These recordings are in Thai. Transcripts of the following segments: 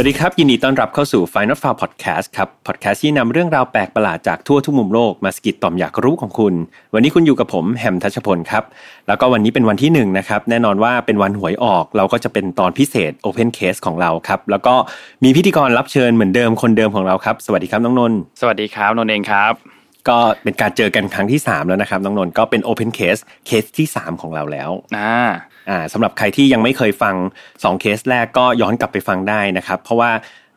วัสดีครับ ยินดีต้อนรับเข้าสู่ Final File Podcast ครับ podcast ที่นำเรื่องราวแปลกประหลาดจากทั่วทุกมุมโลกมาสกิดต่อมอยากรู้ของคุณ วันนี้คุณอยู่กับผมแฮมทัชพลครับ แล้วก็วันนี้เป็นวันที่หนึ่งนะครับ แน่นอนว่าเป็นวันหวยออก เราก็จะเป็นตอนพิเศษ Open Case ของเราครับ แล้วก็มีพิธีกรรับเชิญเหมือนเดิมคนเดิมของเราครับ สวัสดีครับน้องนนท์สวัสดีครับนนท์เองครับ ก็เป็นการเจอกันครั้งที่ 3 แล้วนะครับน้องนนท์ก็เป็น Open Case เคสที่ 3 ของเราแล้วอ่า อ่าสำหรับใครที่ยังไม่เคยฟัง2เคสแรกก็ย้อนกลับไปฟังได้นะครับ เพราะว่า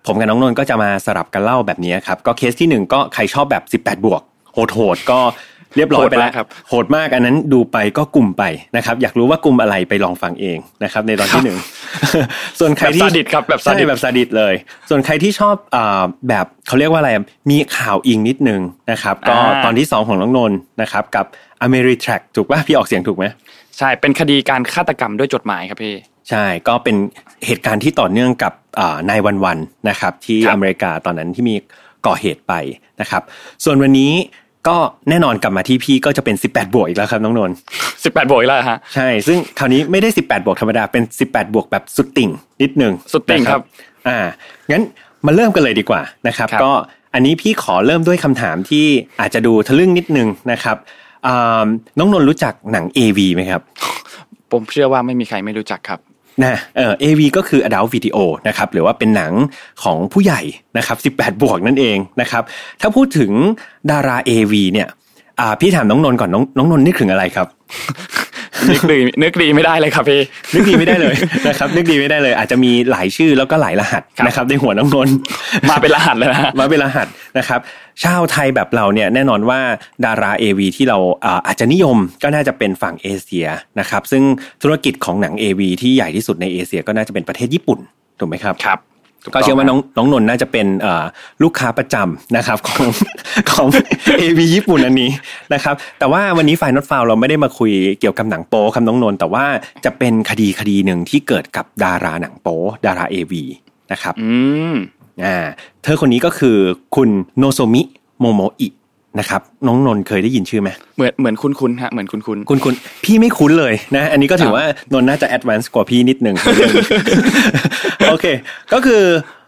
ผมกับน้องนนท์ก็จะมาสลับกันเล่าแบบนี้ครับ ก็เคสที่ 1 ก็ใครชอบแบบ 18 บวกโหดโหดๆก็เรียบร้อยไปแล้วโหดมากครับโหดมากอันนั้นดูไปก็กลุ่มไปนะครับ อยากรู้ว่ากลุ่มอะไรไปลองฟังเองนะครับ ในตอนที่หนึ่งส่วนใครแบบที่ซาดิสครับแบบซาดิใช่สแบบซาดิสเลย ส่วนใครที่ชอบอ่าแบบเขาเรียกว่าอะไรมีข่าวอิงนิดนึงนะครับ ก็อ่าตอนที่2ของน้องนนท์นะครับ กับ Ameritrack ถูกป่ะพี่ออกเสียงถูกไหม ใช่เป็นคดีการฆาตกรรมด้วยจดหมายครับพี่ใช่ก็เป็นเหตุการณ์ที่ต่อเนื่องกับนายวันวันๆนะครับ ที่ครับอเมริกาตอนนั้นที่มีก่อเหตุไปนะครับ ส่วนวันนี้ก็แน่นอนกลับมาที่พี่ก็จะเป็น 18 บวกอีกแล้วครับน้องนนท์18 บวกอีกแล้วฮะใช่ ซึ่งคราวนี้ไม่ได้ 18 บวกธรรมดาเป็น 18 บวกแบบสุดติ่งนิดนึงสุดติ่งนะครับ อ่างั้นมาเริ่มกันเลยดีกว่านะครับครับก็อันนี้พี่ขอเริ่มด้วยคำถามที่อาจจะดูทะลึ่งนิดนึงนะครับอ่า น้องนนท์รู้จักหนัง AV ไหมครับ ผมเชื่อว่าไม่มีใครไม่รู้จักครับนะเอ่อ AV ก็คือ adult video นะครับหรือว่าเป็นหนังของผู้ใหญ่นะครับ 18 บวกนั่นเองนะครับ ถ้าพูดถึงดารา AV เนี่ยอ่าพี่ถามน้องนนท์ก่อนน้องน้องนนท์นึกถึงอะไรครับ นึกดีนึกดีไม่ได้เลยครับพี่นึกดีไม่ได้เลยนะครับนึกดีไม่ได้เลย อาจจะมีหลายชื่อแล้วก็หลายรหัสครับนะครับในหัวน้องนนท์มาเป็นรหัสเลยนะฮะมาเป็นรหัสนะครับชาวไทยแบบเราเนี่ยแน่นอนว่าดารา AV ที่เราอ่าอาจจะนิยมก็น่าจะเป็นฝั่งเอเชียนะครับซึ่งธุรกิจของหนัง AV ที่ใหญ่ที่สุดในเอเชียก็น่าจะเป็นประเทศญี่ปุ่นถูกไหมครับครับถูต้ ก็เชื่อว่าน้องน้องนนท์น่าจะเป็นเอ่อลูกค้าประจำนะครับของของ AV ญี่ปุ่นอันนี้นะครับ แต่ว่าวันนี้ File Not Found เราไม่ได้มาคุยเกี่ยวกับหนังโป๊ครับน้องนนท์แต่ว่าจะเป็นคดีคดีหนึ่งที่เกิดกับดาราหนังโป๊ดารา AV นะครับอืมอ่าเธอคนนี้ก็คือคุณโนโซมิโมโมอินะครับน้องนนท์เคยได้ยินชื่อไหมเหมือนเหมือนคุ้นคุ้นๆฮะเหมือนคุ้นคุ้นคุณคุณพี่ไม่คุ้นเลยนะ อันนี้ก็ถือว่านนท์น่าจะ advance กว่าพี่นิดหนึ่ง โอเค ก็คือ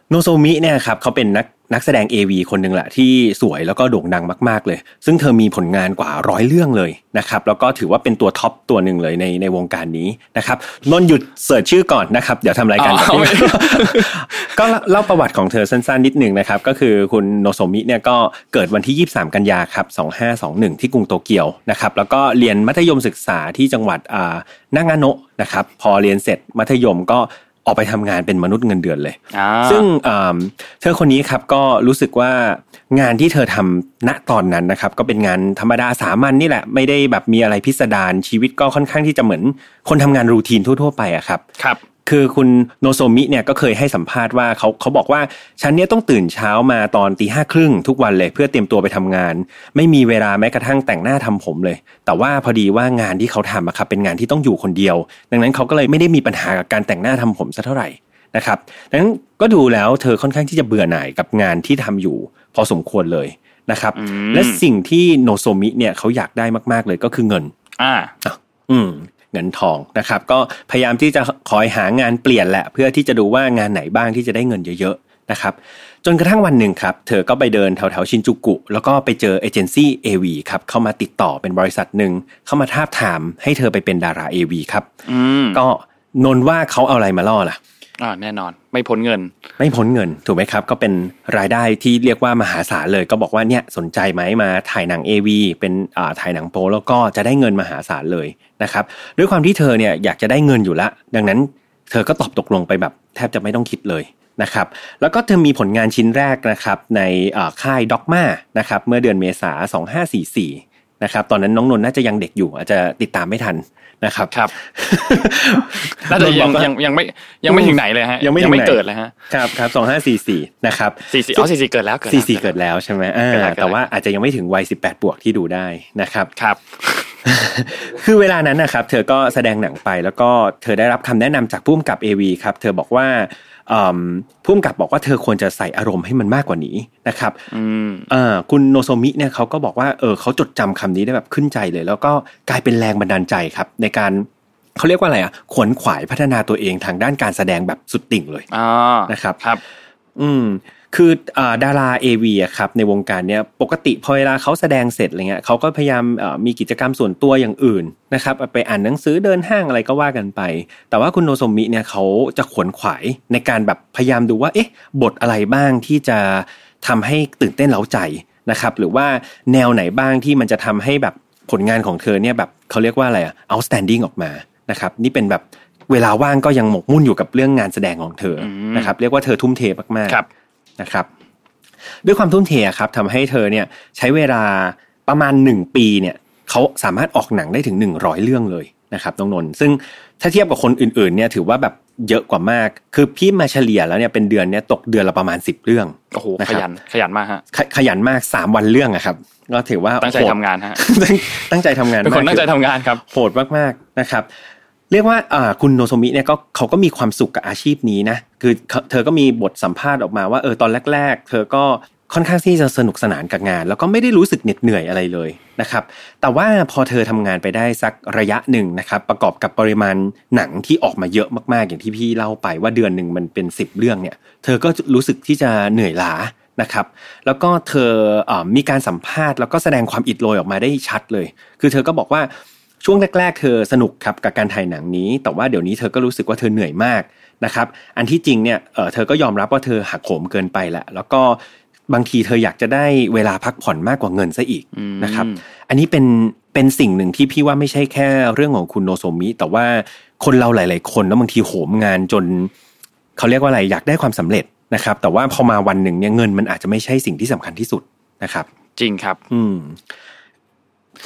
โนโซมิเนี่ยครับเขาเป็นนักนักแสดง AV คนหนึ่งแหละที่สวยแล้วก็โด่งดังมากๆเลย ซึ่งเธอมีผลงานกว่าร้อยเรื่องเลยนะครับแล้วก็ถือว่าเป็นตัวท็อปตัวหนึ่งเลยในในวงการนี้นะครับนนท์หยุด search ชื่อก่อนนะครับ เดี๋ยวทำรายการกับพี่ก็เล่าประวัติของเธอสั้นๆนิดหนึ่งนะครับ ก็คือคุณโนโซมิเนี่ยก็เกิดวันที่ 23 กันยาครับ 2521 ที่กรุงโตเกียวนะครับแล้วก็เรียนมัธยมศึกษาที่จังหวัดอ่านางาโนะนะครับพอเรียนเสร็จมัธยมก็ ออกไปทำงานเป็นมนุษย์เงินเดือนเลยอ่าซึ่งอ่าเธอคนนี้ครับก็รู้สึกว่างานที่เธอทำณตอนนั้นนะครับ ก็เป็นงานธรรมดาสามัญนนี่แหละ ไม่ได้แบบมีอะไรพิสดารชีวิตก็ค่อนข้างที่จะเหมือนคนทำงานรูทีนทั่ว ๆ ไปอะครับครับ คือคุณโนโซมิเนี่ยก็เคยให้สัมภาษณ์ว่าเขาเขาบอกว่าฉันเนี่ยต้องตื่นเช้ามาตอนตีห้าครึ่งทุกวันเลยเพื่อเตรียมตัวไปทำงาน ไม่มีเวลาแม้กระทั่งแต่งหน้าทำผมเลย แต่ว่าพอดีว่างานที่เขาทำอะครับเป็นงานที่ต้องอยู่คนเดียว ดังนั้นเขาก็เลยไม่ได้มีปัญหากับการแต่งหน้าทำผมสักเท่าไหร่นะครับดังนั้นก็ดูแล้วเธอค่อนข้างที่จะเบื่อหน่ายกับงานที่ทำอยู่ พอสมควรเลยนะครับอืมและสิ่งที่โนโซมิเนี่ยเขาอยากได้มาก ๆเลยก็คือเงิน อ่าอืม เงินทองนะครับ ก็พยายามที่จะคอยหางานเปลี่ยนแหละ เพื่อที่จะดูว่างานไหนบ้างที่จะได้เงินเยอะๆนะครับ จนกระทั่งวันหนึ่งครับ เธอก็ไปเดินแถวๆชินจูกุ แล้วก็ไปเจอเอเจนซี่ AV ครับเข้ามาติดต่อเป็นบริษัทหนึ่งเข้ามาทาบทามให้เธอไปเป็นดารา AV ครับอืมก็นนว่าเขาเอาอะไรมาล่อล่ะ อ่าแน่นอน ไม่พ้นเงิน ไม่พ้นเงินถูกไหมครับ ก็เป็นรายได้ที่เรียกว่ามหาศาลเลย ก็บอกว่าเนี่ยสนใจไหมมาถ่ายหนัง AV เป็นอ่าถ่ายหนังโปแล้วก็จะได้เงินมหาศาลเลยนะครับด้วยความที่เธอเนี่ยอยากจะได้เงินอยู่ละ ดังนั้นเธอก็ตอบตกลงไปแบบแทบจะไม่ต้องคิดเลยนะครับแล้วก็เธอมีผลงานชิ้นแรกนะครับในค่ายด็อกมานะครับเมื่อเดือนเมษา2544 นะครับ ตอนนั้นน้องนนท์น่าจะยังเด็กอยู่ อาจจะติดตามไม่ทันนะครับครับน่าจะยังยังยังไม่ยังไม่ถึงไหนเลยฮะยังไม่ถึงไหนเกิดเลยฮะครับครับสองห้าสี่สี่นะครับสี่สี่อ๋อสี่สี่เกิดแล้วเกิดแล้วสี่สี่เกิดแล้วใช่ไหมอ่าเกิดแล้วเกิดแล้วแต่ว่าอาจจะยังไม่ถึงวัยสิบแปดบวกที่ดูได้นะครับครับ คือเวลานั้นนะครับ เธอก็แสดงหนังไปแล้วก็เธอได้รับคำแนะนำจากผู้กำกับ AV ครับ เธอบอกว่า พุ่มกับบอกว่าเธอควรจะใส่อารมณ์ให้มันมากกว่านี้นะครับอืมอ่าคุณโนโซมิเนี่ยเขาก็บอกว่าเออเขาจดจำคำนี้ได้แบบขึ้นใจเลย แล้วก็กลายเป็นแรงบันดาลใจครับ ในการเขาเรียกว่าอะไรอะขวนขวายพัฒนาตัวเองทางด้านการแสดงแบบสุดติ่งเลยอ่านะครับครับ อืม คืออดาราเอวีครับในวงการเนี้ยปกติพอเวลาเขาแสดงเสร็จอะไรเงี้ยเขาก็พยายามมีกิจกรรมส่วนตัวอย่างอื่นนะครับไปอ่านหนังสือเดินห้างอะไรก็ว่ากันไป แต่ว่าคุณโนโซมิเนี่ยเขาจะขวนขวายในการแบบพยายามดูว่าเอ๊ะบทอะไรบ้างที่จะทำให้ตื่นเต้นเล้าใจนะครับหรือว่าแนวไหนบ้างที่มันจะทำให้แบบผลงานของเธอเนี่ยแบบเขาเรียกว่าอะไรอะ outstanding ออกมานะครับนี่เป็นแบบเวลาว่างก็ยังหมกมุ่นอยู่กับเรื่องงานแสดงของเธอนะครับเรียกว่าเธอทุ่มเทมากๆ นะครับ ด้วยความทุ่มเทอะครับทำให้เธอเนี่ยใช้เวลาประมาณ 1 ปีเนี่ยเขาสามารถออกหนังได้ถึง 100 เรื่องเลยนะครับน้องนนท์ซึ่งถ้าเทียบกับคนอื่นๆเนี่ยถือว่าแบบเยอะกว่ามาก คือพี่มาเฉลี่ยแล้วเนี่ยเป็นเดือนเนี่ยตกเดือนละประมาณ 10 เรื่องโอ้โหนะขครับยันขยันมากฮะขขยันมาก 3 วันเรื่องอะครับก็ถือว่าตั้งใจโหดทำงานฮะตั้งตั้งใจทำงานเป็นคนมากตั้งใจทำงานครับโหดมากๆนะครับ เรียกว่าอ่าคุณโนโซมิเนี่ยก็เขาก็มีความสุขกับอาชีพนี้นะ คือเธอก็มีบทสัมภาษณ์ออกมาว่าเออตอนแรก ๆ เธอก็ค่อนข้างที่จะสนุกสนานกับงาน แล้วก็ไม่ได้รู้สึกเหน็ดเหนื่อยอะไรเลยนะครับแต่ว่าพอเธอทำงานไปได้สักระยะหนึ่งนะครับประกอบกับปริมาณหนังที่ออกมาเยอะมากๆ อย่างที่พี่เล่าไปว่าเดือนหนึ่งมันเป็น 10 เรื่องเนี่ยเธอก็รู้สึกที่จะเหนื่อยล้านะครับแล้วก็เธออมีการสัมภาษณ์แล้วก็แสดงความอิดโรยออกมาได้ชัดเลย คือเธอก็บอกว่าช่วงแรก ๆ เธอสนุกครับกับการถ่ายหนังนี้ แต่ว่าเดี๋ยวนี้เธอก็รู้สึกว่าเธอเหนื่อยมาก นะครับ อันที่จริงเนี่ยเออเธอก็ยอมรับว่าเธอหักโหมเกินไปแหละ แล้วก็บางทีเธออยากจะได้เวลาพักผ่อนมากกว่าเงินซะอีกอืมนะครับ อันนี้เป็นเป็นสิ่งหนึ่งที่พี่ว่าไม่ใช่แค่เรื่องของคุณโนโซมิ แต่ว่าคนเราหลาย ๆ คนแล้วบางทีโหมงานจนเขาเรียกว่าอะไรอยากได้ความสำเร็จนะครับ แต่ว่าพอมาวันหนึ่งเนี่ยเงินมันอาจจะไม่ใช่สิ่งที่สำคัญที่สุดนะครับ จริงครับ อืม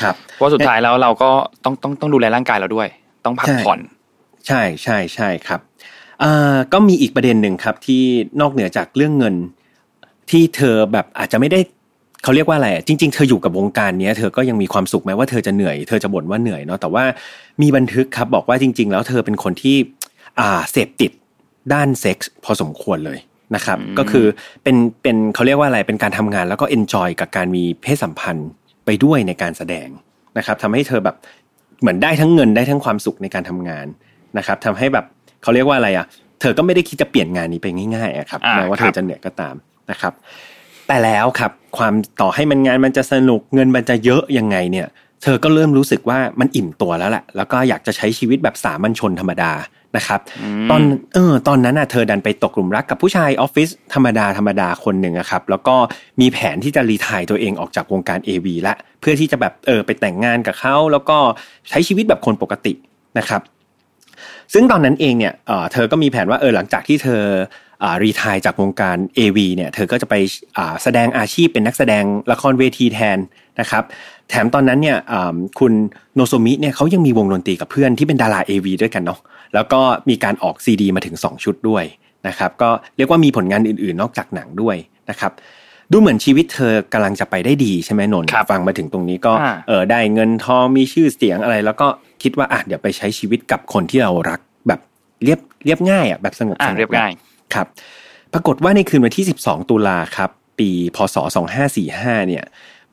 ครับเพราะสุดท้ายแล้วเราก็ต้องต้องต้องดูแลร่างกายเราด้วย ต้องพักใช่ผ่อน ใช่ใช่ใช่ครับเอ่อ ก็มีอีกประเด็นหนึ่งครับที่นอกเหนือจากเรื่องเงิน ที่เธอแบบอาจจะไม่ได้เขาเรียกว่าอะไรอะจริง ๆ เธออยู่กับวงการเนี้ยเธอก็ยังมีความสุขแม้ว่าเธอจะเหนื่อยเธอจะบ่นว่าเหนื่อยเนาะแต่ว่ามีบันทึกครับบอกว่าจริง ๆ แล้วเธอเป็นคนที่อ่าเสพติดด้านเซ็กส์พอสมควรเลยนะครับอืมก็คือเป็นเป็นเขาเรียกว่าอะไรเป็นการทำงานแล้วก็ enjoy กับการมีเพศสัมพันธ์ไปด้วยในการแสดงนะครับทำให้เธอแบบเหมือนได้ทั้งเงินได้ทั้งความสุขในการทำงานนะครับทำให้แบบ เขาเรียกว่าอะไรอะ เธอก็ไม่ได้คิดจะเปลี่ยนงานนี้ไปง่ายๆอะครับอ่าแม้ว่าคเธรัอบจะเหนื่อยก็ตามนะครับ แต่แล้วครับ ความต่อให้มันงานมันจะสนุกเงินมันจะเยอะยังไงเนี่ย เธอก็เริ่มรู้สึกว่ามันอิ่มตัวแล้วแหละแล้วก็อยากจะใช้ชีวิตแบบสามัญชนธรรมดานะครับมตอนเออตอนนั้นน่ะเธอดันไปตกหลุมรักกับผู้ชายออฟฟิศธรรมดาธรรมดาคนหนึ่งอะครับแล้วก็มีแผนที่จะ retire ตัวเองออกจากวงการ AV ละ เพื่อที่จะแบบเออไปแต่งงานกับเขาแล้วก็ใช้ชีวิตแบบคนปกตินะครับ ซึ่งตอนนั้นเองเนี่ยเธอก็มีแผนว่าเออหลังจากที่เธอ retire จากวงการ AV เนี่ยเธอก็จะไปแสดงอาชีพเป็นนักแสดงละครเวทีแทนนะครับแถมตอนนั้นเนี่ยคุณโนโซมิเนี่ยเขายังมีวงดนตรีกับเพื่อนที่เป็นดารา AV ด้วยกันเนาะแล้วก็มีการออกซีดีมาถึง 2 ชุดด้วยนะครับก็เรียกว่ามีผลงานอื่นๆ นอกจากหนังด้วยนะครับ ดูเหมือนชีวิตเธอกำลังจะไปได้ดีใช่ไหมนนท์ครับฟังมาถึงตรงนี้ก็อ่าเออได้เงินทองมีชื่อเสียงอะไร แล้วก็คิดว่าอะเดี๋ยวไปใช้ชีวิตกับคนที่เรารักแบบเรียบเรียบง่ายอะแบบสงบอ่าสงบเรียบง่ายครับ ปรากฏว่าในคืนวันที่ 12 ตุลาครับ ปีพศ 2545 เนี่ย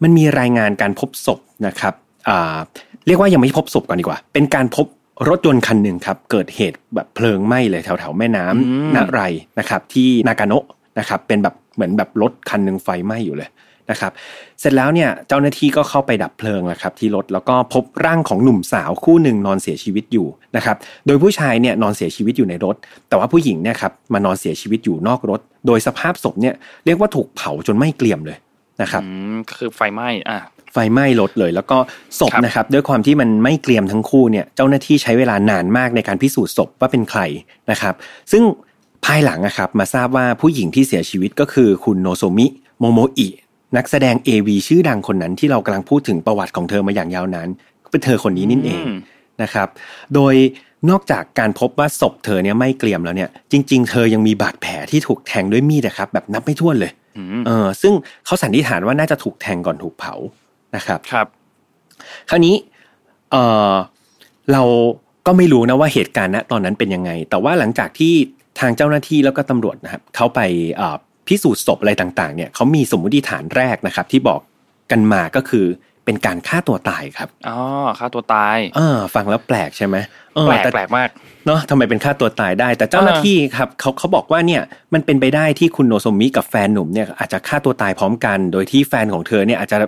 มันมีรายงานการพบศพนะครับอ่าเรียกว่ายังไม่พบศพก่อนดีกว่า เป็นการพบรถยนต์คันหนึ่งครับ เกิดเหตุแบบเพลิงไหม้เลยแถวๆแม่น้อืมำนาไรนะครับ ที่นากาโนะนะครับ เป็นแบบ เหมือนแบบรถคันหนึ่งไฟไหม้อยู่เลยนะครับเสร็จแล้วเนี่ยเจ้าหน้าที่ก็เข้าไปดับเพลิงนะครับที่รถแล้วก็พบร่างของหนุ่มสาวคู่หนึ่งนอนเสียชีวิตอยู่นะครับโดยผู้ชายเนี่ยนอนเสียชีวิตอยู่ในรถ แต่ว่าผู้หญิงเนี่ยครับมานอนเสียชีวิตอยู่นอกรถ โดยสภาพศพเนี่ยเรียกว่าถูกเผาจนไหม้เกรียมเลยนะครับอืมก็คือไฟไหม้อ่าไฟไหม้รถเลย แล้วก็ศพครับนะครับด้วยความที่มันไหม้เกรียมทั้งคู่เนี่ยเจ้าหน้าที่ใช้เวลานานมากในการพิสูจน์ศพว่าเป็นใครนะครับซึ่ง ภายหลังนะครับมาทราบว่าผู้หญิงที่เสียชีวิตก็คือคุณโนโซมิโมโมอินักแสดง AV ชื่อดังคนนั้นที่เรากำลังพูดถึงประวัติของเธอมาอย่างยาวนานก็เป็นเธอคนนี้นี่เองอืมนะครับ โดยนอกจากการพบว่าศพเธอเนี่ยไหม้เกรียมแล้วเนี่ย จริง ๆ เธอยังมีบาดแผลที่ถูกแทงด้วยมีดนะครับ แบบนับไม่ถ้วนเลยอืมเออซึ่งเขาสันนิษฐานว่าน่าจะถูกแทงก่อนถูกเผานะครับครับ คราวนี้เออเราก็ไม่รู้นะว่าเหตุการณ์ณตอนนั้นเป็นยังไง แต่ว่าหลังจากที่ ทางเจ้าหน้าที่แล้วก็ตำรวจนะครับเขาไปเอ่อพิสูจน์ศพอะไรต่างๆเนี่ยเขามีสมมติฐานแรกนะครับ ที่บอกกันมาก็คือเป็นการฆ่าตัวตายครับอ๋อฆ่าตัวตายเออฟังแล้วแปลกใช่ไหมเออแปลกต่แปลกมากเนาะทำไมเป็นฆ่าตัวตายได้ แต่เจ้าหน้าที่ครับเขาเขาบอกว่าเนี่ยมันเป็นไปได้ที่คุณโนโซมิกับแฟนหนุ่มเนี่ยอาจจะฆ่าตัวตายพร้อมกัน โดยที่แฟนของเธอเนี่ยอาจจะ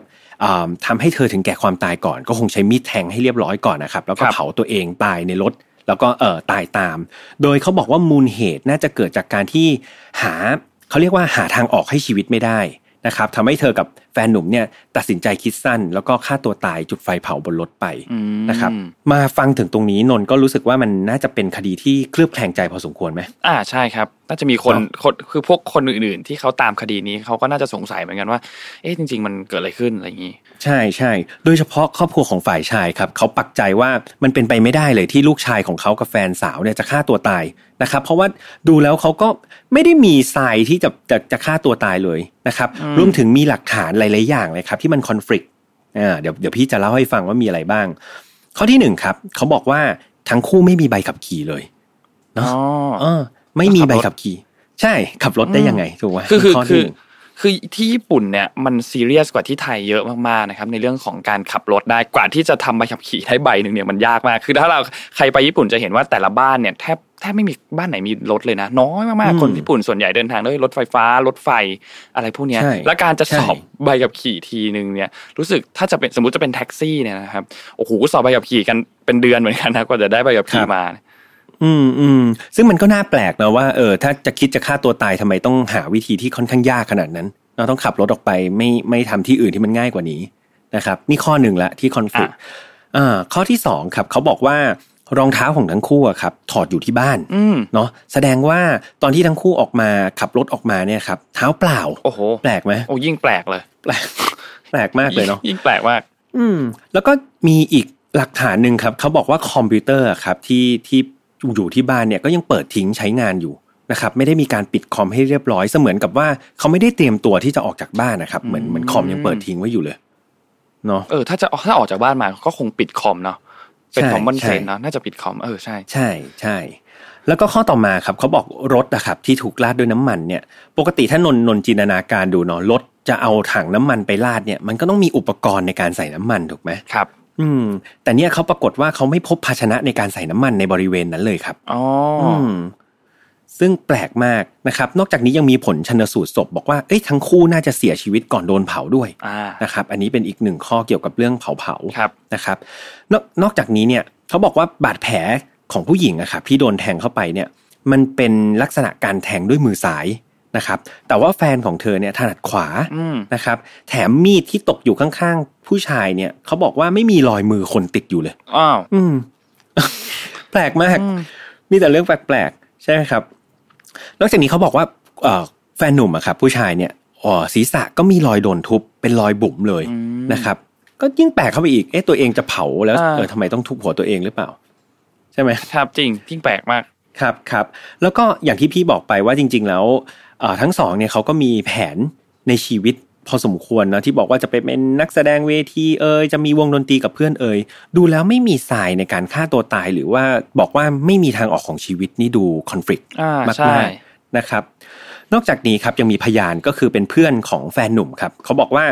อ่าทำให้เธอถึงแก่ความตายก่อน ก็คงใช้มีดแทงให้เรียบร้อยก่อนนะครับแล้วก็ครับเผาตัวเองตายในรถ แล้วก็เออตายตาม โดยเขาบอกว่ามูลเหตุน่าจะเกิดจากการที่หาเขาเรียกว่าหาทางออกให้ชีวิตไม่ได้นะครับทำให้เธอกับ แฟนหนุ่มเนี่ยตัดสินใจคิดสั้น แล้วก็ฆ่าตัวตายจุดไฟเผาบนรถไปอืมนะครับมาฟังถึงตรงนี้นนท์ก็รู้สึกว่ามันน่าจะเป็นคดีที่เคลือบแคลงใจพอสมควรไหมอ่าใช่ครับ น่าจะมีคนเนอะคนคือพวกคนอื่นๆ ที่เขาตามคดีนี้เขาก็น่าจะสงสัยเหมือนกันว่า เอ๊ะจริง ๆ มันเกิดอะไรขึ้นอะไรอย่างนี้ ใช่ใช่โดยเฉพาะครอบครัวของฝ่ายชายครับเขาปักใจว่ามันเป็นไปไม่ได้เลยที่ลูกชายของเขากับแฟนสาวเนี่ยจะฆ่าตัวตายนะครับ เพราะว่าดูแล้วเขาก็ไม่ได้มีทรายที่จะจะจะฆ่าตัวตายเลยนะครับรวมถึงมีหลักฐานหลายๆอย่างเลยครับที่มันคอน FLICT อ่าเดี๋ยวเดี๋ยวพี่จะเล่าให้ฟังว่ามีอะไรบ้าง ข้อที่หนึ่งครับเขาบอกว่าทั้งคู่ไม่มีใบขับขี่เลยเนอะอ๋อเออไม่มีขับรถใบขับขี่ ใช่ขับรถได้ยังไงถูกไหมคือคือข้ คือที่หนึ่งคือที่ญี่ปุ่นเนี่ยมันซีเรียสกว่าที่ไทยเยอะมากๆนะครับในเรื่องของการขับรถได้กว่าที่จะทำใบขับขี่ได้ใบหนึ่งเนี่ยมันยากมาก คือถ้าเราใครไปญี่ปุ่นจะเห็นว่าแต่ละบ้านเนี่ยแทบแทบไม่มีบ้านไหนมีรถเลยนะ น้อยมากอืมๆคนญี่ปุ่นส่วนใหญ่เดินทางด้วยรถไฟฟ้ารถไฟอะไรพวกเนี้ยใช่และการจะใช่สอบใบขับขี่ทีหนึ่งเนี่ยรู้สึกถ้าจะเป็นสมมติจะเป็นแท็กซี่เนี่ยนะครับโอ้โหสอบใบขับขี่กันเป็นเดือนเหมือนกันนะกว่าจะได้ใบขับขี่มา อืมอืมซึ่งมันก็น่าแปลกนะว่าเออถ้าจะคิดจะฆ่าตัวตายทำไมต้องหาวิธีที่ค่อนข้างยากขนาดนั้น เราต้องขับรถออกไปไม่ไม่ทำที่อื่นที่มันง่ายกว่านี้นะครับ นี่ข้อหนึ่งละที่คอนฟ lict อ่าข้อที่สองครับเขาบอกว่ารองเท้าของทั้งคู่อะครับ ถอดอยู่ที่บ้านอืมเนาะแสดงว่าตอนที่ทั้งคู่ออกมาขับรถออกมาเนี่ยครับ เท้าเปล่า โอ้โห แปลกไหมโอ้ยิ่งแปลกเลย แปลกแปลกมากเลยเนาะยิ่งแปลกมาก อืม แล้วก็มีอีกหลักฐานหนึ่งครับเขาบอกว่าคอมพิวเตอร์อะครับที่ที่ อยู่ที่บ้านเนี่ยก็ยังเปิดทิ้งใช้งานอยู่นะครับไม่ได้มีการปิดคอมให้เรียบร้อยเสมือนกับว่าเขาไม่ได้เตรียมตัวที่จะออกจากบ้านนะครับ เหมือนเหมือนคอมยังเปิดทิ้งไว้อยู่เลยเนาะเออถ้าจะถ้าออกจากบ้านมาก็คงปิดคอมเนาะเป็นใช่คอมมอนใช่เซนเนาะน่าจะปิดคอมเออใช่ ใช่ใช่แล้วก็ข้อต่อมาครับเขาบอกรถนะครับที่ถูกราดด้วยน้ำมันเนี่ย ปกติถ้านนนนจินตนาการดูเนาะรถจะเอาถังน้ำมันไปราดเนี่ย มันก็ต้องมีอุปกรณ์ในการใส่น้ำมันถูกไหมครับ อืม แต่เนี่ยเขาปรากฏว่าเขาไม่พบภาชนะในการใส่น้ำมันในบริเวณนั้นเลยครับอ๋ออืมซึ่งแปลกมากนะครับ นอกจากนี้ยังมีผลชนสูตรศพบอกว่าเอ้ยทั้งคู่น่าจะเสียชีวิตก่อนโดนเผาด้วยอ่านะครับ อันนี้เป็นอีกหนึ่งข้อเกี่ยวกับเรื่องเผาเผาๆครับนะครับนอกนอกจากนี้เนี่ยเขาบอกว่าบาดแผลของผู้หญิงอะครับที่โดนแทงเข้าไปเนี่ย มันเป็นลักษณะการแทงด้วยมือซ้าย นะครับ แต่ว่าแฟนของเธอเนี่ยถนัดขวาอืมนะครับ แถมมีดที่ตกอยู่ข้างๆ ผู้ชายเนี่ยเขาบอกว่าไม่มีรอยมือคนติดอยู่เลยอ้าวอืม แปลกมาก มีแต่เรื่องแปลกๆใช่ไหมครับ นอกจากนี้เขาบอกว่าเอ่อแฟนหนุ่มอะครับ ผู้ชายเนี่ยอ๋อศีรษะก็มีรอยโดนทุบเป็นรอยบุ๋มเลยนะครับก็ยิ่งแปลกเข้าไปอีก เอ๊ะตัวเองจะเผาแล้วเออทำไมต้องทุบหัวตัวเองหรือเปล่า ใช่ไหมครับจริงยิ่งแปลกมากครับครับ แล้วก็อย่างที่พี่บอกไปว่าจริง ๆ แล้วเอ่อ ทั้งสองเนี่ยเขาก็มีแผนในชีวิตพอสมควรนะที่บอกว่าจะไปเป็นนักแสดงเวทีเอ่ยจะมีวงดนตรีกับเพื่อนเอ่ยดูแล้วไม่มีสายในการฆ่าตัวตาย หรือว่าบอกว่าไม่มีทางออกของชีวิตนี่ดูคอน FLICT อ่ามากใช่ๆนะครับ นอกจากนี้ครับยังมีพยานก็คือเป็นเพื่อนของแฟนหนุ่มครับเขาบอกว่า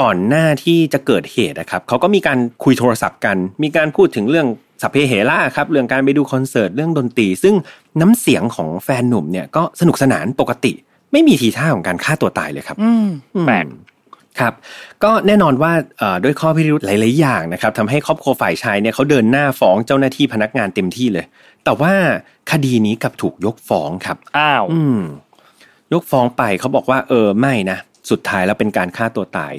ก่อนหน้าที่จะเกิดเหตุนะครับเขาก็มีการคุยโทรศัพท์กัน มีการพูดถึงเรื่อง สัพเพเหระครับเรื่องการไปดูคอนเสิร์ตเรื่องดนตรี ซึ่งน้ำเสียงของแฟนหนุ่มเนี่ยก็สนุกสนานปกติ ไม่มีทีท่าของการฆ่าตัวตายเลยครับอืมแปลกครับก็แน่นอนว่าเอ่อด้วยข้อพิรุธหลาย ๆ อย่างนะครับทำให้ครอบครัวฝ่ายชายเนี่ยเขาเดินหน้าฟ้องเจ้าหน้าที่พนักงานเต็มที่เลย แต่ว่าคดีนี้กลับถูกยกฟ้องครับ อ้าว อืม ยกฟ้องไปเขาบอกว่า เออไม่นะ สุดท้ายแล้วเป็นการฆ่าตัวตาย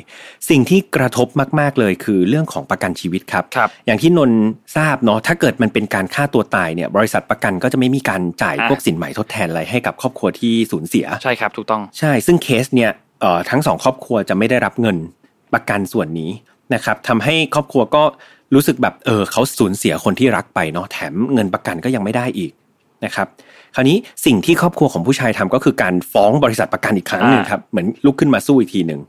สิ่งที่กระทบมาก ๆเลยคือเรื่องของประกันชีวิตครับครับอย่างที่นนท์ทราบเนาะถ้าเกิดมันเป็นการฆ่าตัวตายเนี่ยบริษัทประกันก็จะไม่มีการจ่ายอะพวกสินใหม่ทดแทนอะไรให้กับครอบครัวที่สูญเสียใช่ครับถูกต้องใช่ ซึ่งเคสเนี่ยเอ่อทั้งสองครอบครัวจะไม่ได้รับเงินประกันส่วนนี้นะครับทำให้ครอบครัวก็รู้สึกแบบเออเขาสูญเสียคนที่รักไปเนาะแถมเงินประกันก็ยังไม่ได้อีก นะครับคราวนี้สิ่งที่ครอบครัวของผู้ชายทำก็คือการฟ้องบริษัทประกันอีกครั้งหนึ่งครับเหมือนลุกขึ้นมาสู้อีกทีหนึ่ง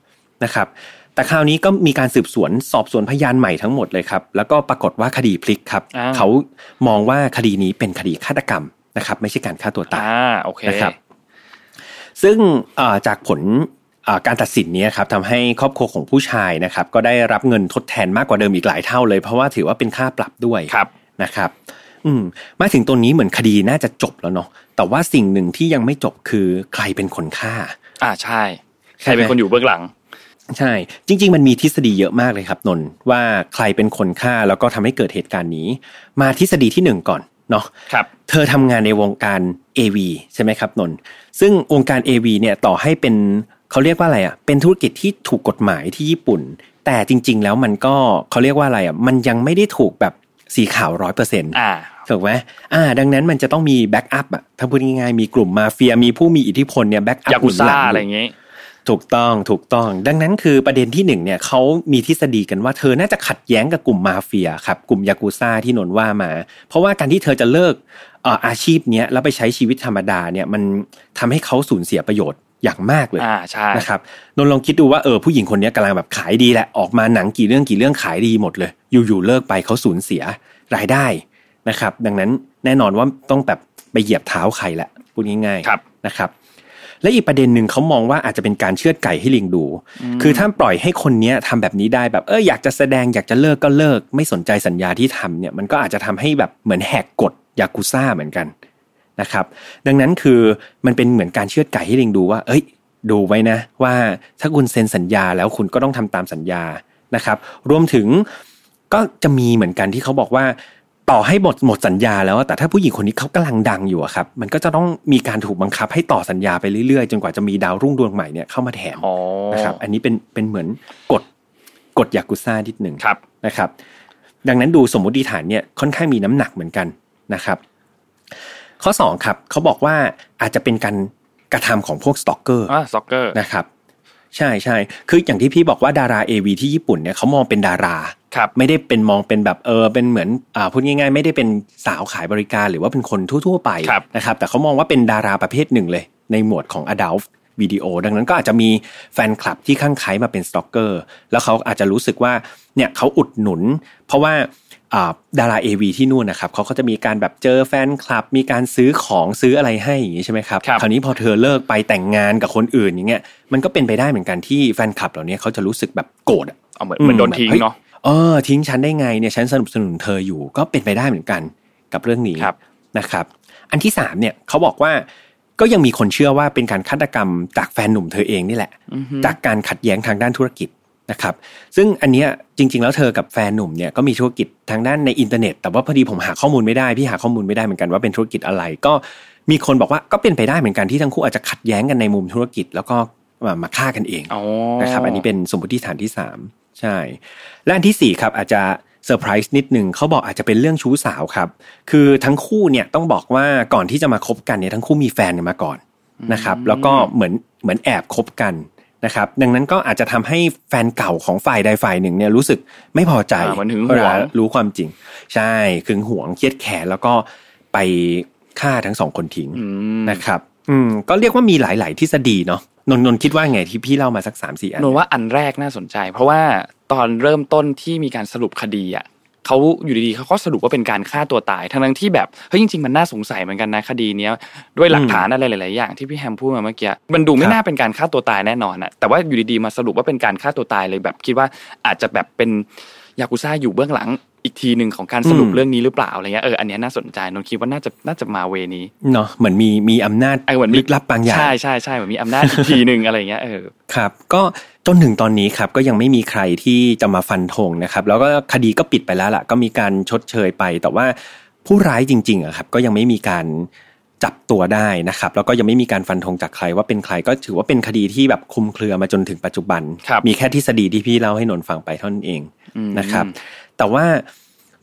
นะครับแต่คราวนี้ก็มีการสืบสวนสอบสวนพยานใหม่ทั้งหมดเลยครับ แล้วก็ปรากฏว่าคดีพลิกครับอ้าวเขามองว่าคดีนี้เป็นคดีฆาตกรรมนะครับ ไม่ใช่การฆ่าตัวตายอ่าโอเคนะครับ ซึ่งเอ่อจากผลเอ่อการตัดสินเนี้ครับทำให้ครอบครัวของผู้ชายนะครับ ก็ได้รับเงินทดแทนมากกว่าเดิมอีกหลายเท่าเลย เพราะว่าถือว่าเป็นค่าปรับด้วยครับนะครับ อืมมาถึงตัวนี้เหมือนคดีน่าจะจบแล้วเนาะแต่ว่าสิ่งหนึ่งที่ยังไม่จบคือใครเป็นคนฆ่า อ่าใช่ ใครเป็นคนอยู่เบื้องหลัง ใช่ จริง ๆ มันมีทฤษฎีเยอะมากเลยครับนนท์ว่าใครเป็นคนฆ่าแล้วก็ทำให้เกิดเหตุการณ์นี้ มาทฤษฎีที่หนึ่งก่อนเนาะครับเธอทำงานในวงการ AV ใช่ไหมครับนนท์ซึ่งวงการ AV เนี่ยต่อให้เป็นเขาเรียกว่าอะไรอะเป็นธุรกิจที่ถูกกฎหมายที่ญี่ปุ่น แต่จริง ๆ แล้วมันก็เขาเรียกว่าอะไรอะมันยังไม่ได้ถูกแบบ สีขาวร้อยเปอร์เซ็นต์อ่าถูกไหมอ่า ดังนั้นมันจะต้องมี backup อะถ้าพูดง่ายๆมีกลุ่มมาเฟียมีผู้มีอิทธิพลเนี่ย backup ยากูซ่าอะไรอย่างงี้ถูกต้องถูกต้อง ดังนั้นคือประเด็นที่หนึ่งเนี่ยเขามีทฤษฎีกันว่าเธอน่าจะขัดแย้งกับกลุ่มมาเฟียครับกลุ่มยากูซ่าที่นนท์ว่ามา เพราะว่าการที่เธอจะเลิกเอ่ออาชีพเนี้ยแล้วไปใช้ชีวิตธรรมดาเนี่ยมันทำให้เขาสูญเสียประโยชน์ อย่างมากเลยอ่าใช่นะครับนนท์ลองคิดดูว่าเออผู้หญิงคนนี้กำลังแบบขายดีแหละออกมาหนังกี่เรื่องกี่เรื่องขายดีหมดเลย อยู่ๆเลิกไปเขาสูญเสียรายได้นะครับ ดังนั้นแน่นอนว่าต้องแบบไปเหยียบเท้าใครแหละพูดง่ายๆครับนะครับ และอีกประเด็นหนึ่งเขามองว่าอาจจะเป็นการเชือดไก่ให้ลิงดู คือถ้าปล่อยให้คนเนี้ยทำแบบนี้ได้แบบเอออยากจะแสดงอยากจะเลิกก็เลิก ไม่สนใจสัญญาที่ทำเนี่ยมันก็อาจจะทำให้แบบเหมือนแหกกฎยากุซ่าเหมือนกัน นะครับ ดังนั้นคือมันเป็นเหมือนการเชือดไก่ให้ลิงดูว่า เอ้ย ดูไว้นะ ว่าถ้าคุณเซ็นสัญญาแล้วคุณก็ต้องทำตามสัญญานะครับ รวมถึงก็จะมีเหมือนกันที่เขาบอกว่าต่อให้หมดหมดสัญญาแล้วอะแต่ถ้าผู้หญิงคนนี้เขากำลังดังอยู่อะครับ มันก็จะต้องมีการถูกบังคับให้ต่อสัญญาไปเรื่อยๆ จนกว่าจะมีดาวรุ่งดวงใหม่เนี่ยเข้ามาแถมอ๋อนะครับ อันนี้เป็นเป็นเหมือนกฎกฎยากุซ่านิดหนึ่งครับนะครับ ดังนั้นดูสมมติฐานเนี่ยค่อนข้างมีน้ำหนักเหมือนกันนะครับ ข้อสองครับเขาบอกว่าอาจจะเป็นการกระทำของพวก stalker อ่าอ่า stalker นะครับใช่ใช่คืออย่างที่พี่บอกว่าดารา AV ที่ญี่ปุ่นเนี่ยเขามองเป็นดาราครับไม่ได้เป็นมองเป็นแบบเออเป็นเหมือนอ่าพูดง่ายๆ ไม่ได้เป็นสาวขายบริการหรือว่าเป็นคนทั่วๆไปครับนะครับแต่เขามองว่าเป็นดาราประเภทหนึ่งเลย ในหมวดของ adult video ดังนั้นก็อาจจะมีแฟนคลับที่คลั่งไคล้มาเป็น stalker แล้วเขาอาจจะรู้สึกว่าเนี่ยเขาอุดหนุน เพราะว่าอ่าดารา AV ที่นู่นนะครับเขาก็จะมีการแบบเจอแฟนคลับ มีการซื้อของซื้ออะไรให้อย่างนี้ใช่ไหมครับครับคราวนี้พอเธอเลิกไปแต่งงานกับคนอื่นอย่างเงี้ยมันก็เป็นไปได้เหมือนกันที่แฟนคลับเหล่านี้เขาจะรู้สึกแบบโกรธอะเอาเหมือนเหมือนโดนทิ้งแบบฮ้ยเนาะเออทิ้งฉันได้ไงเนี่ยฉันสนับสนุนเธออยู่ก็เป็นไปได้เหมือนกันกับเรื่องนี้ครับนะครับ อันที่สามเนี่ยเขาบอกว่า ก็ยังมีคนเชื่อว่าเป็นการฆาตกรรมจากแฟนหนุ่มเธอเองนี่แหละ จากการขัดแย้งทางด้านธุรกิจนะครับ ซึ่งอันเนี้ยจริง ๆ แล้วเธอกับแฟนหนุ่มเนี่ยก็มีธุรกิจทางด้านในอินเทอร์เน็ต แต่ว่าพอดีผมหาข้อมูลไม่ได้พี่หาข้อมูลไม่ได้เหมือนกันว่าเป็นธุรกิจอะไร ก็มีคนบอกว่าก็เป็นไปได้เหมือนกันที่ทั้งคู่อาจจะขัดแย้งกันในมุมธุรกิจ แล้วก็มามาฆ่ากันเองอ๋อนะครับ อันนี้เป็นสมมติฐานที่3ใช่และอันทีสี่4ครับอาจจะ เซอร์ไพรส์นิดหนึ่งเขาบอกอาจจะเป็นเรื่องชู้สาวครับ คือทั้งคู่เนี่ยต้องบอกว่าก่อนที่จะมาคบกันเนี่ยทั้งคู่มีแฟนกันมาก่อนนะครับ แล้วก็เหมือนเหมือนแอบคบกันนะครับ ดังนั้นก็อาจจะทำให้แฟนเก่าของฝ่ายใดฝ่ายหนึ่งเนี่ยรู้สึกไม่พอใจอ่าเหมือนหึงหวงเวลารู้ความจริง ใช่ขึงหวงเครียดแค้นแล้วก็ไปฆ่าทั้งสองคนทิ้งอืมนะครับ อืมก็เรียกว่ามีหลาย ๆ ทฤษฎีเนาะนนท์นนท์คิดว่าไงที่พี่เล่ามาสักสามสี่อันนนว่าอันแรกน่าสนใจ เพราะว่า ตอนเริ่มต้นที่มีการสรุปคดีอะเขาอยู่ดีๆเขาก็สรุปว่าเป็นการฆ่าตัวตาย ทั้งนั้นที่แบบเฮ้ยจริงๆ มันน่าสงสัยเหมือนกันนะคดีเนี้ยด้วยหลักฐานอะไรหลายๆอย่างที่พี่แฮมพูดมาเมื่อกี้มันดูไม่น่าเป็นการฆ่าตัวตายแน่นอนอะแต่ว่าอยู่ดีๆมาสรุปว่าเป็นการฆ่าตัวตายเลยแบบคิดว่าอาจจะแบบเป็นยากุซ่าอยู่เบื้องหลัง อีกทีหนึ่งของการสรุปอืมเรื่องนี้หรือเปล่าอะไรเงี้ยเอออันเนี้ยน่าสนใจนนท์คิดว่าน่าจะน่าจะมาเวนี้เนาะเหมือนมีมีอำนาจเออเหมือนมีลึกลับบางอย่างใช่ใช่ใช่เหมือนมีอำนาจอีกทีหนึ่งอะไรเงี้ยเออครับ ก็จนถึงตอนนี้ครับก็ยังไม่มีใครที่จะมาฟันธงนะครับ แล้วก็คดีก็ปิดไปแล้วล่ะ ก็มีการชดเชยไป แต่ว่าผู้ร้ายจริงๆอะครับ ก็ยังไม่มีการจับตัวได้นะครับ แล้วก็ยังไม่มีการฟันธงจากใครว่าเป็นใครก็ถือว่าเป็นคดีที่แบบคลุมเครือมาจนถึงปัจจุบันครับมีแค่ทฤษฎีที่พี่เล่าให้นนท์ฟังไปเท่านั้นเองอืมนะครับ แต่ว่า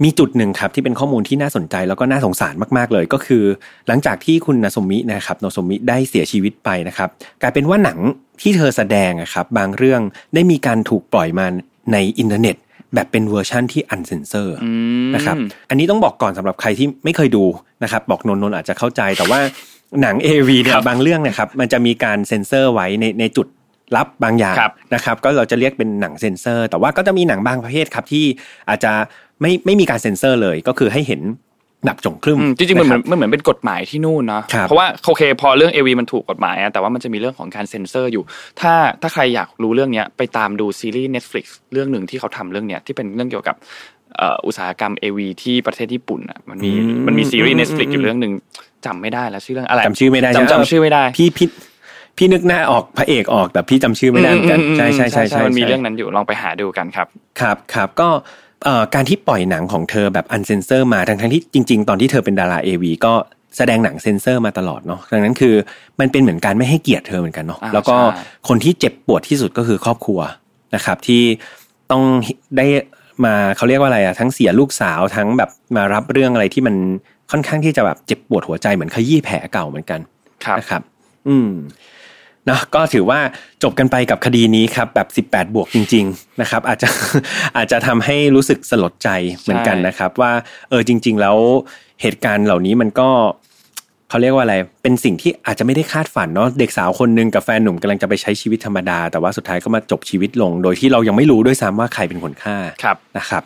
มีจุดหนึ่งครับที่เป็นข้อมูลที่น่าสนใจแล้วก็น่าสงสารมากๆเลย ก็คือ หลังจากที่คุณนาสมินะครับโนสมิได้เสียชีวิตไปนะครับ กลายเป็นว่าหนังที่เธอแสดงอะครับบางเรื่องได้มีการถูกปล่อยมาในอินเทอร์เน็ต แบบเป็นเวอร์ชั่นที่ uncensored อืมนะครับอันนี้ต้องบอกก่อนสำหรับใครที่ไม่เคยดูนะครับบอกนนท์นนท์อาจจะเข้าใจแต่ว่าหนัง AV เนี่ยครับบางเรื่องนะครับมันจะมีการเซ็นเซอร์ไว้ในในจุด ลับบางอย่างครับนะครับ ก็เราจะเรียกเป็นหนังเซ็นเซอร์ แต่ว่าก็จะมีหนังบางประเภทครับที่อาจจะไม่ไม่มีการเซ็นเซอร์เลยก็คือให้เห็นแบบโจ๋งครึ่มอืมจริงๆมันเหมือนนะครับมันเหมือนเป็นกฎหมายที่นู่นเนาะครับเพราะว่าโอเคพอเรื่อง AV มันถูกกฎหมายอะแต่ว่ามันจะมีเรื่องของการเซ็นเซอร์อยู่ ถ้าถ้าใครอยากรู้เรื่องเนี้ยไปตามดูซีรีส์ Netflix เรื่องหนึ่งที่เขาทำเรื่องเนี้ยที่เป็นเรื่องเกี่ยวกับเอ่ออุตสาหกรรม AV ที่ประเทศญี่ปุ่นอะมันมีอืมมันมีซีรีส์อืม Netflix อืมอยู่เรื่องหนึ่งจำไม่ได้แล้วชื่อเรื่องอะไรจำชื่อไม่ได้จำจำชื่อไม่ได้พี่พี่ พี่นึกหน้าออกพระเอกออกแต่พี่จำชื่อไม่ได้เหมือนกันอืมใช่ใช่ใช่ใช่มันมีใช่เรื่องนั้นอยู่ลองไปหาดูกันครับ ครับครับก็เอ่อการที่ปล่อยหนังของเธอแบบ uncensored มาทั้งทั้งๆที่จริง ๆ ตอนที่เธอเป็นดารา AV ก็แสดงหนังเซนเซอร์มาตลอดเนาะดังนั้นคือมันเป็นเหมือนการไม่ให้เกียรติเธอเหมือนกันเนาะอ่าแล้วก็ใช่คนที่เจ็บปวดที่สุดก็คือครอบครัวนะครับ ที่ต้องได้มาเขาเรียกว่าอะไรอะทั้งเสียลูกสาวทั้งแบบมารับเรื่องอะไรที่มันค่อนข้างที่จะแบบเจ็บปวดหัวใจเหมือนขยี้แผลเก่าเหมือนกันครับนะครับ อืม นะก็ถือว่าจบกันไปกับคดีนี้ครับแบบ 18 บวกจริง ๆนะครับ อาจจะอาจจะทำให้รู้สึกสลดใจเหมือนกันนะครับ ว่าเออจริง ๆ แล้วเหตุการณ์เหล่านี้มันก็เขาเรียกว่าอะไร เป็นสิ่งที่อาจจะไม่ได้คาดฝันเนาะเด็กสาวคนหนึ่งกับแฟนหนุ่มกำลังจะไปใช้ชีวิตธรรมดา แต่ว่าสุดท้ายก็มาจบชีวิตลง โดยที่เรายังไม่รู้ด้วยซ้ำว่าใครเป็นคนฆ่าครับนะครับ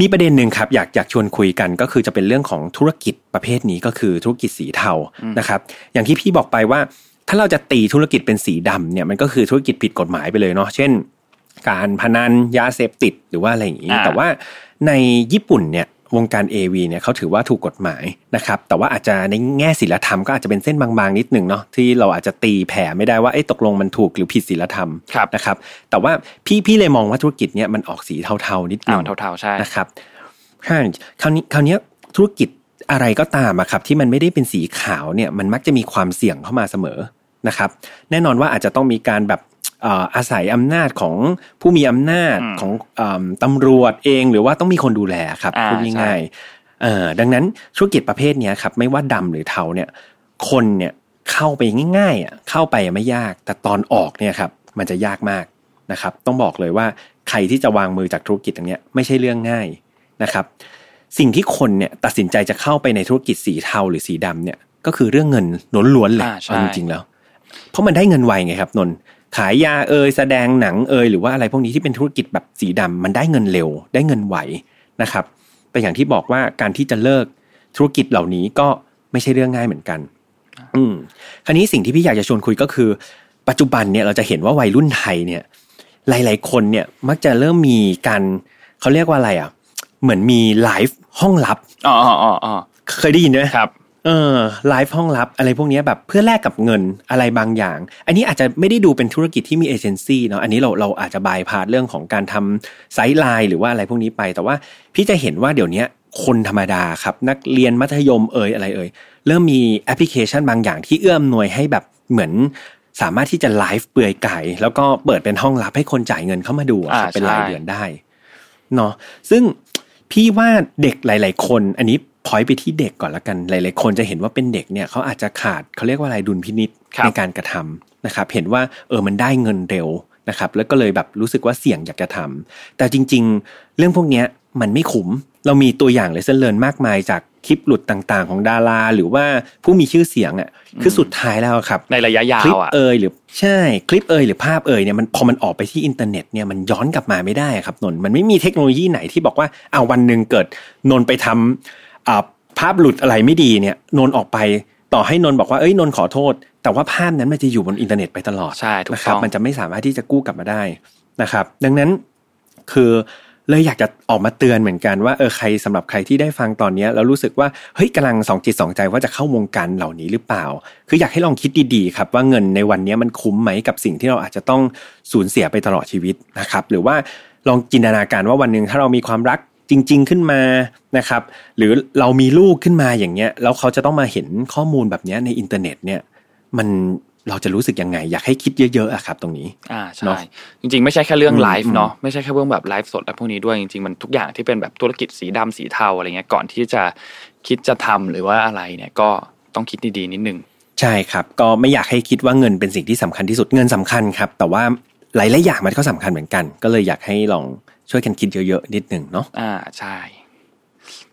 มีประเด็นหนึ่งครับอยากอยากชวนคุยกันก็คือจะเป็นเรื่องของธุรกิจประเภทนี้ก็คือธุรกิจสีเทานะครับ อย่างที่พี่บอกไปว่า ถ้าเราจะตีธุรกิจเป็นสีดำเนี่ยมันก็คือธุรกิจผิดกฎหมายไปเลยเนาะเช่น การพนันยาเสพติดหรือว่าอะไรอย่างนี้อ่าแต่ว่าในญี่ปุ่นเนี่ยวงการ AV เนี่ยเขาถือว่าถูกกฎหมายนะครับแต่ว่าอาจจะในแง่ศีลธรรมก็อาจจะเป็นเส้นบางๆนิดหนึ่งเนาะที่เราอาจจะตีแผ่ไม่ได้ว่าเอ้ตกลงมันถูกหรือผิดศีลธรรมครับนะครับแต่ว่าพี่พี่เลยมองว่าธุรกิจเนี่ยมันออกสีเทาๆนิดหนึอ่างเท่าๆใช่นะครับใช่คราวนี้คราวนี้ธุรกิจ อะไรก็ตามอะครับที่มันไม่ได้เป็นสีขาวเนี่ยมันมักจะมีความเสี่ยงเข้ามาเสมอนะครับ แน่นอนว่าอาจจะต้องมีการแบบเอ่ออาศัยอำนาจของผู้มีอำนาจอืมของเอิ่มตำรวจเองหรือว่าต้องมีคนดูแลครับอ่าพูดใช่ง่ายๆเอ่อดังนั้นธุรกิจประเภทเนี้ยครับไม่ว่าดำหรือเทาเนี่ยคนเนี่ยเข้าไปง่ายๆอะเข้าไปไม่ยาก แต่ตอนออกเนี่ยครับมันจะยากมากนะครับ ต้องบอกเลยว่าใครที่จะวางมือจากธุรกิจอย่างเนี้ยไม่ใช่เรื่องง่ายนะครับ สิ่งที่คนเนี่ยตัดสินใจจะเข้าไปในธุรกิจสีเทาหรือสีดำเนี่ย ก็คือเรื่องเงินล้วนๆเลยอ่าใช่เอาจริงๆแล้ว เพราะมันได้เงินไวไงครับนนท์ขายยาเอยแสดงหนังเอยหรือว่าอะไรพวกนี้ที่เป็นธุรกิจแบบสีดำมันได้เงินเร็ว ได้เงินไวนะครับ แต่อย่างที่บอกว่าการที่จะเลิกธุรกิจเหล่านี้ก็ไม่ใช่เรื่องง่ายเหมือนกัน อืมคราวนี้สิ่งที่พี่อยากจะชวนคุยก็คือ ปัจจุบันเนี่ยเราจะเห็นว่าวัยรุ่นไทยเนี่ย หลาย ๆ คนเนี่ยมักจะเริ่มมีการเขาเรียกว่าอะไรอะ เหมือนมีไลฟ์ห้องลับอ๋ออ๋ออ๋ออ๋อเคยได้ยินไหมครับเออไลฟ์ห้องลับอะไรพวกเนี้ยแบบเพื่อแลกกับเงินอะไรบางอย่าง อันนี้อาจจะไม่ได้ดูเป็นธุรกิจที่มีเอเจนซี่เนาะอันนี้เราเราอาจจะบายพาสเรื่องของการทำ sideline หรือว่าอะไรพวกนี้ไป แต่ว่าพี่จะเห็นว่าเดี๋ยวเนี้ยคนธรรมดาครับ นักเรียนมัธยมเอ่ยอะไรเอ่ยเริ่มมีแอปพลิเคชันบางอย่างที่เอื้ออำนวยให้แบบเหมือนสามารถที่จะไลฟ์เปลือยกายแล้วก็เปิดเป็นห้องลับให้คนจ่ายเงินเข้ามาดูอะครับอ่าใช่เป็นรายเดือนได้เนาะซึ่ง พี่ว่าเด็กหลาย ๆ คน อันนี้พอยไปที่เด็กก่อนละกันหลาย ๆ คนจะเห็นว่าเป็นเด็กเนี่ยเขาอาจจะขาดเขาเรียกว่าอะไรดุลพินิษครับในการกระทำนะครับ เห็นว่าเออมันได้เงินเร็วนะครับ แล้วก็เลยแบบรู้สึกว่าเสี่ยงอยากจะทำแต่จริง ๆ เรื่องพวกเนี้ยมันไม่ขุม เรามีตัวอย่างเลยเส้นเลินมากมายจาก คลิปหลุดต่างๆ ของดารา หรือว่าผู้มีชื่อเสียงอะคือสุดท้ายแล้วครับ ในระยะยาคลิปวอะเอยหรือใช่คลิปเอยหรือภาพเอยเนี่ยมันพอมันออกไปที่อินเทอร์เน็ตเนี่ยมันย้อนกลับมาไม่ได้ครับนนท์มันไม่มีเทคโนโลยีไหนที่บอกว่าเอาวันหนึ่งเกิดนนท์ไปทำอ่าภาพหลุดอะไรไม่ดีเนี่ยนนท์ออกไปต่อให้นนท์บอกว่าเอ้ยนนท์ขอโทษ แต่ว่าภาพนั้นมันจะอยู่บนอินเทอร์เน็ตไปตลอดใช่ถูกนะครับต้องมันจะไม่สามารถที่จะกู้กลับมาได้นะครับ ดังนั้นคือ เลยอยากจะออกมาเตือนเหมือนกันว่าเออใครสำหรับใครที่ได้ฟังตอนนี้แล้วรู้สึกว่าเฮ้ยกำลังสองจิตสองใจว่าจะเข้าวงการเหล่านี้หรือเปล่า คืออยากให้ลองคิดดีๆครับว่าเงินในวันนี้มันคุ้มไหมกับสิ่งที่เราอาจจะต้องสูญเสียไปตลอดชีวิตนะครับ หรือว่าลองจินตนาการว่าวันหนึ่งถ้าเรามีความรักจริง ๆ ขึ้นมานะครับ หรือเรามีลูกขึ้นมาอย่างเงี้ยแล้วเขาจะต้องมาเห็นข้อมูลแบบเนี้ยในอินเทอร์เน็ตเนี่ยมัน เราจะรู้สึกยังไง อยากให้คิดเยอะๆอะครับ ตรงนี้อ่าเนใช่อะจริง ๆ ไม่ใช่แค่เรื่องอืมไลฟ์อืมเนาะไม่ใช่แค่เรื่องแบบไลฟ์สดอะไรพวกนี้ด้วยจริงๆมันทุกอย่างที่เป็นแบบธุรกิจสีดำสีเทาอะไรเงี้ยก่อนที่จะคิดจะทำหรือว่าอะไรเนี่ยก็ต้องคิดดีๆนิดนึงใช่ครับ ก็ไม่อยากให้คิดว่าเงินเป็นสิ่งที่สำคัญที่สุดเงินสำคัญครับ แต่ว่าหลายๆอย่างมันก็สำคัญเหมือนกัน ก็เลยอยากให้ลองช่วยกันคิดเยอะๆนิดหนึ่งเนาะอ่าใช่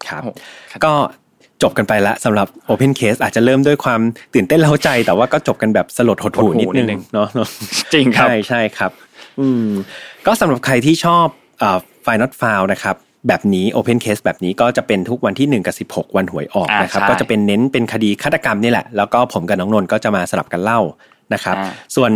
ครับโอ้ครับก็ จบกันไปละสำหรับ Open Case อาจจะเริ่มด้วยความตื่นเต้นเล้าใจ แต่ว่าก็จบกันแบบสลดหดหูนิดนึงเนาะเนาะจริงครับใช่ใช่ครับ อืมก็สำหรับใครที่ชอบเอ่อ Final f i l e นะครับแบบนี้ Open Case แบบนี้ก็จะเป็นทุกวันที่ 1 กับ 16 วันหวยออกอ่านะครับใช่ก็จะเป็นเน้นเป็นคดีฆาตกรรมนี่แหละ แล้วก็ผมกับน้องนนท์ก็จะมาสลับกันเล่า นะครับอ่าส่วน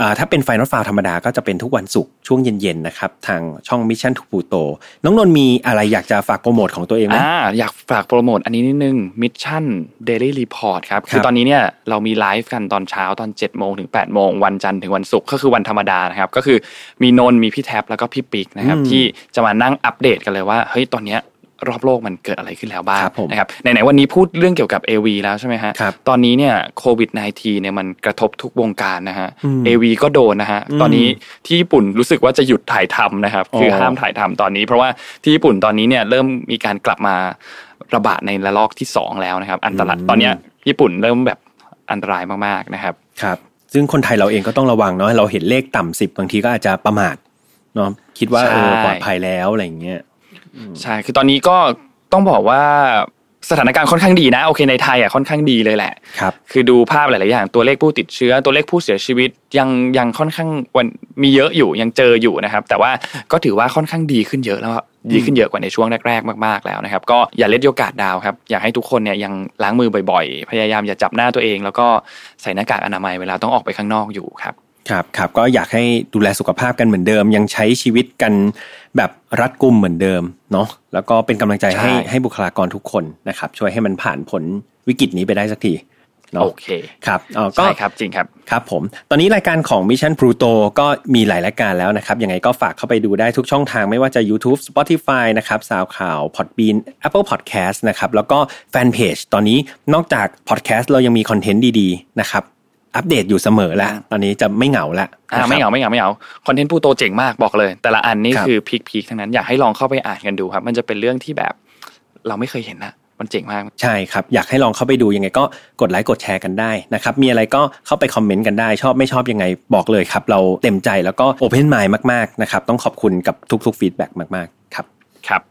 อ่าถ้าเป็น Final File ธรรมดาก็จะเป็นทุกวันศุกร์ช่วงเย็นๆนะครับ ทางช่อง Mission to Pluto น้องนนท์มีอะไรอยากจะฝากโปรโมทของตัวเองไหมอ่าอยากฝากโปรโมทอันนี้นิดนึง Mission Daily Report ครับครับ คือตอนนี้เนี่ยเรามีไลฟ์กันตอนเช้าตอน7จ็ดโมงถึง8ปดโมงวันจันทร์ถึงวันศุกร์ก็คือวันธรรมดานะครับ ก็คือมีนนท์มีพี่แท็บแล้วก็พี่ปิ๊กนะครับอืมที่จะมานั่งอัปเดตกันเลยว่าเฮ้ยตอนเนี้ย รอบโลกมันเกิดอะไรขึ้นแล้วบ้างครับผมนะครับไหนๆวันนี้พูดเรื่องเกี่ยวกับ AV แล้วใช่ไหมฮะครับตอนนี้เนี่ยโควิด -19 เนี่ยมันกระทบทุกวงการนะฮะอืม AV ก็โดนนะฮะอืมตอนนี้ที่ญี่ปุ่นรู้สึกว่าจะหยุดถ่ายทำนะครับ คือออห้ามถ่ายทำตอนนี้ เพราะว่าที่ญี่ปุ่นตอนนี้เนี่ยเริ่มมีการกลับมาระบาดในระลอกที่สองแล้วนะครับ อันตรายอืมตอนเนี้ยญี่ปุ่นเริ่มแบบอันตรายมากๆนะครับครับซึ่งคนไทยเราเองก็ต้องระวังเนาะเราเห็นเลขต่ำสิบบางทีก็อาจจะประมาทเนาะคิดว่าใช่เออปลอดภัยแล้วอะไรอย่างเงี้ย ใช่คือตอนนี้ก็ต้องบอกว่าสถานการณ์ค่อนข้างดีนะโอเคในไทยอะค่อนข้างดีเลยแหละครับคือดูภาพหลาย ๆ อย่างตัวเลขผู้ติดเชื้อตัวเลขผู้เสียชีวิตยังยังค่อนข้างวันมีเยอะอยู่ยังเจออยู่นะครับ แต่ว่าก็ถือว่าค่อนข้างดีขึ้นเยอะแล้วดีขึ้นเยอะกว่าในช่วงแรก ๆ มาก ๆ แล้วนะครับ ก็อย่าเล็ดโอกาสดาวครับ อยากให้ทุกคนเนี่ยยังล้างมือบ่อย ๆ พยายามอย่าจับหน้าตัวเอง แล้วก็ใส่หน้ากากอนามัยเวลาต้องออกไปข้างนอกอยู่ครับ ครับครับก็อยากให้ดูแลสุขภาพกันเหมือนเดิม ยังใช้ชีวิตกันแบบรัดกุมเหมือนเดิมเนาะแล้วก็เป็นกำลังใจให้ใช่ให้บุคลากรทุกคนนะครับ ช่วยให้มันผ่านผลวิกฤตนี้ไปได้สักทีเนาะโอเคครับอ๋อก็ใช่ครับจริงครับครับผม ตอนนี้รายการของ Mission Pluto ก็มีหลายรายการแล้วนะครับ ยังไงก็ฝากเข้าไปดูได้ทุกช่องทางไม่ว่าจะ YouTube Spotify นะครับ SoundCloud Podbean Apple Podcast นะครับ แล้วก็แฟนเพจตอนนี้นอกจาก Podcast เรายังมี content ดีๆนะครับ อัปเดตอยู่เสมอแล้วตอนนี้จะไม่เหงาละอ่านะครับไม่เหงาไม่เหงาไม่เหงา content Pluto เจ๋งมากบอกเลย แต่ละอันนี่ครับคือ peak peak ทั้งนั้นอยากให้ลองเข้าไปอ่านกันดูครับ มันจะเป็นเรื่องที่แบบเราไม่เคยเห็นนะมันเจ๋งมาก ใช่ครับ อยากให้ลองเข้าไปดูยังไงก็กดไลค์กดแชร์กันได้นะครับ มีอะไรก็เข้าไปคอมเมนต์กันได้ ชอบไม่ชอบยังไงบอกเลยครับ เราเต็มใจแล้วก็ open mind มากๆนะครับ ต้องขอบคุณกับทุกๆ feedback มากๆ ครับครับ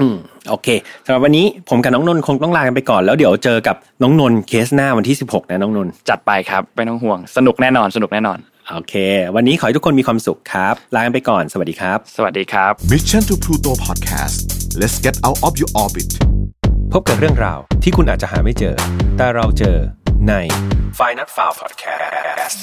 อืมโอเคสำหรับวันนี้ผมกับน้องนนท์คงต้องลากันไปก่อนแล้วเดี๋ยวเจอกับน้องนนท์เคสหน้าวันที่ 16 นะน้องนนท์จัดไปครับไม่ต้องห่วงสนุกแน่นอนสนุกแน่นอน โอเค วันนี้ขอให้ทุกคนมีความสุขครับ ลากันไปก่อน สวัสดีครับ สวัสดีครับ Mission to Pluto Podcast let's get out of your orbit พบกับเรื่องราวที่คุณอาจจะหาไม่เจอ แต่เราเจอใน f i n a l f i l e Podcast